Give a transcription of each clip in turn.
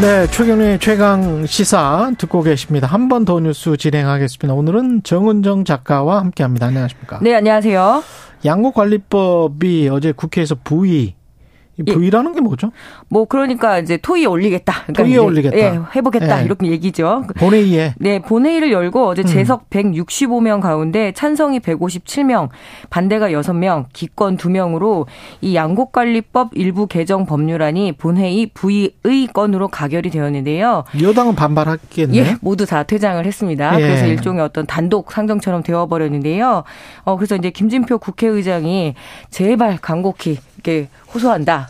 네, 최경의 최강 시사 듣고 계십니다. 한 번 더 뉴스 진행하겠습니다. 오늘은 정은정 작가와 함께합니다. 안녕하십니까? 네, 안녕하세요. 양국관리법이 어제 국회에서 부의 이 V라는 게 뭐죠? 뭐 그러니까 이제 토의 올리겠다. 그러니까 토의 올리겠다. 예, 해보겠다 예. 이렇게 얘기죠. 본회의에 네, 본회의를 열고 어제 음. 재석 165명 가운데 찬성이 157명, 반대가 6명, 기권 2명으로 이 양곡관리법 일부 개정 법률안이 본회의 부의의 건으로 가결이 되었는데요. 여당은 반발했겠네요. 예, 모두 다 퇴장을 했습니다. 예. 그래서 일종의 어떤 단독 상정처럼 되어버렸는데요. 어, 그래서 이제 김진표 국회의장이 제발 간곡히 이렇게 호소한다.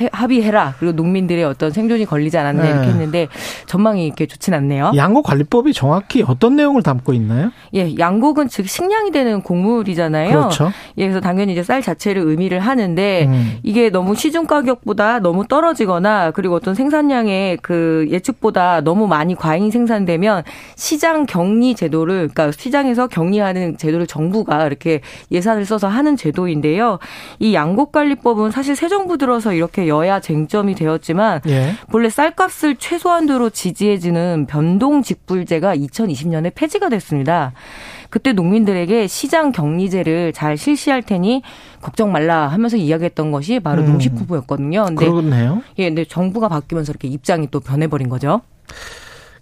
해- 합의해라. 그리고 농민들의 어떤 생존이 걸리지 않았냐 네. 이렇게 했는데 전망이 이렇게 좋진 않네요. 양국관리법이 정확히 어떤 내용을 담고 있나요? 예, 양곡은 즉 식량이 되는 곡물이잖아요. 그렇죠. 예, 그래서 당연히 이제 쌀 자체를 의미를 하는데 음. 이게 너무 시중 가격보다 너무 떨어지거나 그리고 어떤 생산량의 그 예측보다 너무 많이 과잉 생산되면 시장 격리 제도를 그러니까 시장에서 격리하는 제도를 정부가 이렇게 예산을 써서 하는 제도인데요. 이 양곡 관리법은 사실 새 정부 들어서 이렇게 여야 쟁점이 되었지만 예. 본래 쌀값을 최소한도로 지지해주는 변동직불제가 2020년에 폐지가 됐습니다. 그때 농민들에게 시장 격리제를 잘 실시할 테니 걱정 말라 하면서 이야기했던 것이 바로 음. 농식부부였거든요. 근데 그렇네요. 예, 근데 정부가 바뀌면서 이렇게 입장이 또 변해버린 거죠.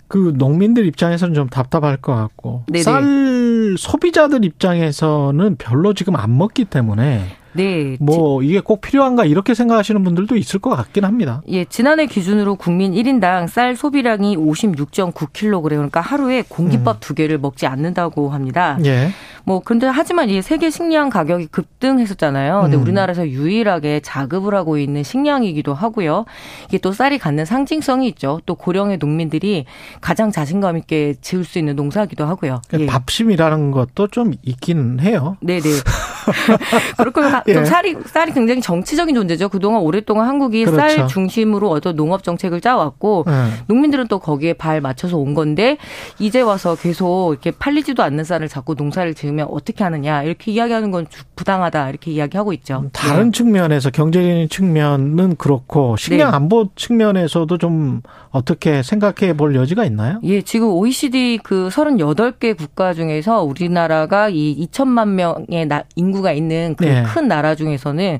그 농민들 입장에서는 좀 답답할 것 같고 네네. 쌀 소비자들 입장에서는 별로 지금 안 먹기 때문에 네. 뭐 이게 꼭 필요한가 이렇게 생각하시는 분들도 있을 것 같긴 합니다. 예, 지난해 기준으로 국민 1인당 쌀 소비량이 56.9kg 그러니까 하루에 공깃밥 두 개를 먹지 않는다고 합니다. 예. 뭐 근데 하지만 이 세계 식량 가격이 급등했었잖아요. 근데 음. 우리나라에서 유일하게 자급을 하고 있는 식량이기도 하고요. 이게 또 쌀이 갖는 상징성이 있죠. 또 고령의 농민들이 가장 자신감 있게 지을 수 있는 농사기도 하고요. 예. 밥심이라는 것도 좀 있긴 해요. 네네. 그렇고 하- 예. 또 쌀이 쌀이 굉장히 정치적인 존재죠. 그동안 오랫동안 한국이 그렇죠. 쌀 중심으로 어떤 농업 정책을 짜왔고 예. 농민들은 또 거기에 발 맞춰서 온 건데 이제 와서 계속 이렇게 팔리지도 않는 쌀을 자꾸 농사를 지으면 어떻게 하느냐 이렇게 이야기하는 건 주- 부당하다 이렇게 이야기하고 있죠. 다른 측면에서 경제적인 측면은 그렇고 식량 네. 안보 측면에서도 좀 어떻게 생각해 볼 여지가 있나요? 예, 지금 OECD 그 38개 국가 중에서 우리나라가 이 2천만 명의 나- 인구가 있는 그 네. 큰 나라 중에서는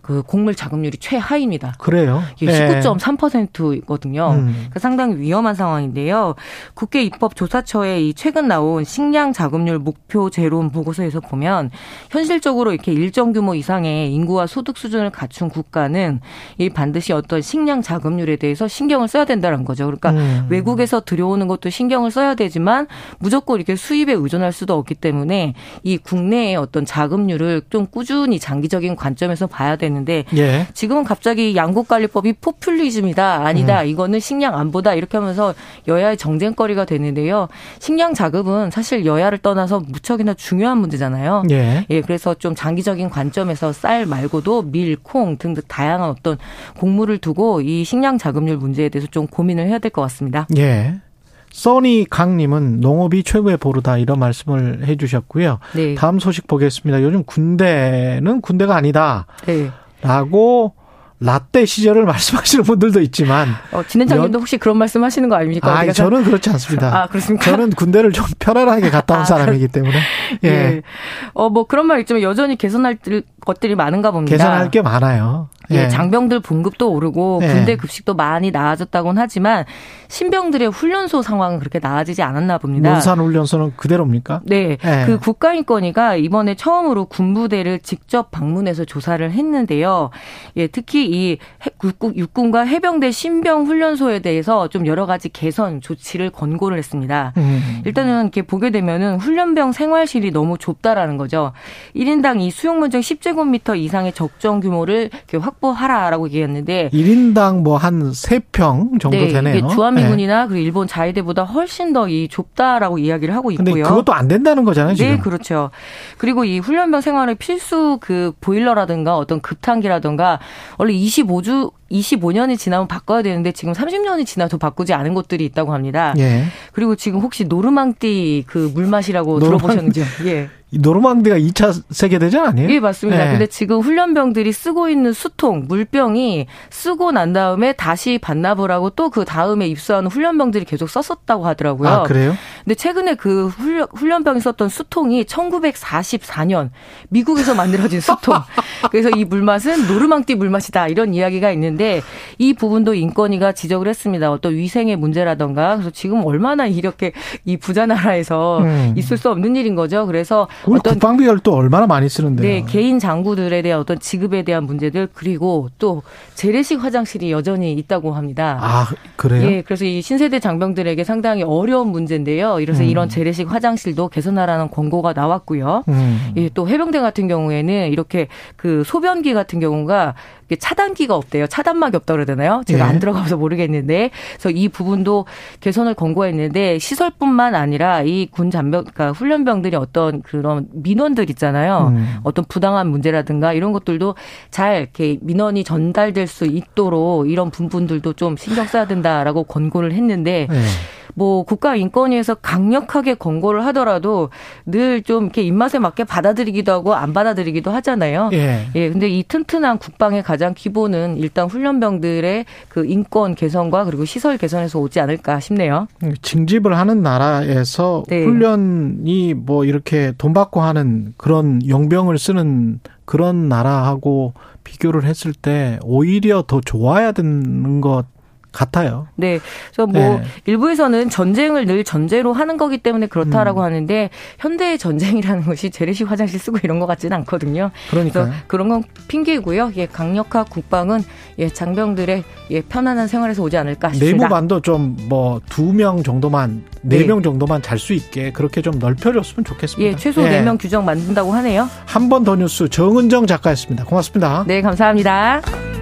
그 곡물 자급률이 최하입니다. 그래요. 이게 예. 19.3%거든요. 음. 그러니까 상당히 위험한 상황인데요. 국회 입법조사처의 이 최근 나온 식량 자급률 목표 제로음 보고서에서 보면 현실적으로 이렇게 일정 규모 이상의 인구와 소득 수준을 갖춘 국가는 이 반드시 어떤 식량 자급률에 대해서 신경을 써야 된다는 거죠. 그러니까 음. 외국에서 들여오는 것도 신경을 써야 되지만 무조건 이렇게 수입에 의존할 수도 없기 때문에 이 국내의 어떤 자급률을 좀 꾸준히 장기적인 관점에서 봐야 되는데 예. 지금은 갑자기 양국관리법이 포퓰리즘이다 아니다 음. 이거는 식량 안보다 이렇게 하면서 여야의 정쟁거리가 되는데요 식량 자급은 사실 여야를 떠나서 무척이나 중요한 문제잖아요. 예. 예, 그래서 좀 장기적인 관점에서 쌀 말고도 밀, 콩 등등 다양한 어떤 곡물을 두고 이 식량 자급률 문제에 대해서 좀 고민을 해야 될 것 같습니다. 예. 써니 강님은 농업이 최고의 보루다 이런 말씀을 해주셨고요. 네. 다음 소식 보겠습니다. 요즘 군대는 군대가 아니다. 네. 라고 라떼 시절을 말씀하시는 분들도 있지만 어, 진행자님도 혹시 그런 말씀 하시는 거 아닙니까? 아? 저는 그렇지 않습니다. 아, 그렇습니까? 저는 군대를 좀 편안하게 갔다 온 아, 사람이기 때문에 예. 예. 어, 뭐 그런 말 있지만 여전히 개선할 들- 것들이 많은가 봅니다. 개선할 게 많아요. 예, 장병들 봉급도 오르고 예. 군대 급식도 많이 나아졌다고는 하지만 신병들의 훈련소 상황은 그렇게 나아지지 않았나 봅니다. 논산 훈련소는 그대로입니까? 네, 예. 그 국가인권위가 이번에 처음으로 군부대를 직접 방문해서 조사를 했는데요. 예, 특히 이 해- 육군, 육군 과 해병대 신병 훈련소에 대해서 좀 여러 가지 개선 조치를 권고를 했습니다. 음. 일단은 이렇게 보게 되면은 훈련병 생활 시 훈련실이 너무 좁다라는 거죠. 1인당 이 수용문정 10제 곱미터 이상의 적정 규모를 확보하라라고 얘기했는데 1인당 뭐 한 3평 정도 네, 되네요. 이게 주한미군이나 네. 그리고 일본 자위대보다 훨씬 더 이 좁다라고 이야기를 하고 있고요. 근데 그것도 안 된다는 거잖아요, 지금. 네, 그렇죠. 그리고 이 훈련병 생활의 필수 그 보일러라든가 어떤 급탕기라든가 원래 25주 25년이 지나면 바꿔야 되는데 지금 30년이 지나도 바꾸지 않은 곳들이 있다고 합니다. 예. 그리고 지금 혹시 노르망띠 그 물맛이라고 노르망... 들어보셨는지요? 예. 노르망디가 2차 세계대전 아니에요? 예, 맞습니다. 네. 근데 지금 훈련병들이 쓰고 있는 수통, 물병이 쓰고 난 다음에 다시 반납을 하고 또 그 다음에 입수하는 훈련병들이 계속 썼었다고 하더라고요. 아, 그래요? 근데 최근에 그 훈련, 훈련병이 썼던 수통이 1944년 미국에서 만들어진 수통. 그래서 이 물맛은 노르망띠 물맛이다. 이런 이야기가 있는데 이 부분도 인권위가 지적을 했습니다. 어떤 위생의 문제라던가. 그래서 지금 얼마나 이렇게 이 부자 나라에서 음. 있을 수 없는 일인 거죠. 그래서 우리 어떤 국방비를 또 얼마나 많이 쓰는데요. 네, 개인 장구들에 대한 어떤 지급에 대한 문제들 그리고 또 재래식 화장실이 여전히 있다고 합니다. 아, 그래요? 예, 그래서 이 신세대 장병들에게 상당히 어려운 문제인데요. 이래서 음. 이런 재래식 화장실도 개선하라는 권고가 나왔고요. 음. 예, 또 해병대 같은 경우에는 이렇게 그 소변기 같은 경우가 차단기가 없대요. 차단막이 없다 그러잖아요. 제가 예. 안 들어가서 모르겠는데, 그래서 이 부분도 개선을 권고했는데 시설뿐만 아니라 이군 잔병, 그러니까 훈련병들이 어떤 그런 민원들 있잖아요. 음. 어떤 부당한 문제라든가 이런 것들도 잘 이렇게 민원이 전달될 수 있도록 이런 부분들도 좀 신경 써야 된다라고 권고를 했는데. 예. 뭐 국가인권위에서 강력하게 권고를 하더라도 늘 좀 이렇게 입맛에 맞게 받아들이기도 하고 안 받아들이기도 하잖아요. 예. 예. 근데 이 튼튼한 국방의 가장 기본은 일단 훈련병들의 그 인권 개선과 그리고 시설 개선에서 오지 않을까 싶네요. 징집을 하는 나라에서 네. 훈련이 뭐 이렇게 돈 받고 하는 그런 용병을 쓰는 그런 나라하고 비교를 했을 때 오히려 더 좋아야 되는 것 같아요. 네. 그래서 뭐 네. 일부에서는 전쟁을 늘 전제로 하는 거기 때문에 그렇다라고 음. 하는데 현대의 전쟁이라는 것이 재래식 화장실 쓰고 이런 것 같지는 않거든요. 그러니까 그런 건 핑계고요. 예, 강력한 국방은 예, 장병들의 예, 편안한 생활에서 오지 않을까 싶습니다. 내부반도 좀 뭐 두 명 정도만 네 명 정도만 잘 수 있게 그렇게 좀 넓혀줬으면 좋겠습니다. 예, 최소 네 명 규정 만든다고 하네요. 한 번 더 뉴스 정은정 작가였습니다. 고맙습니다. 네, 감사합니다.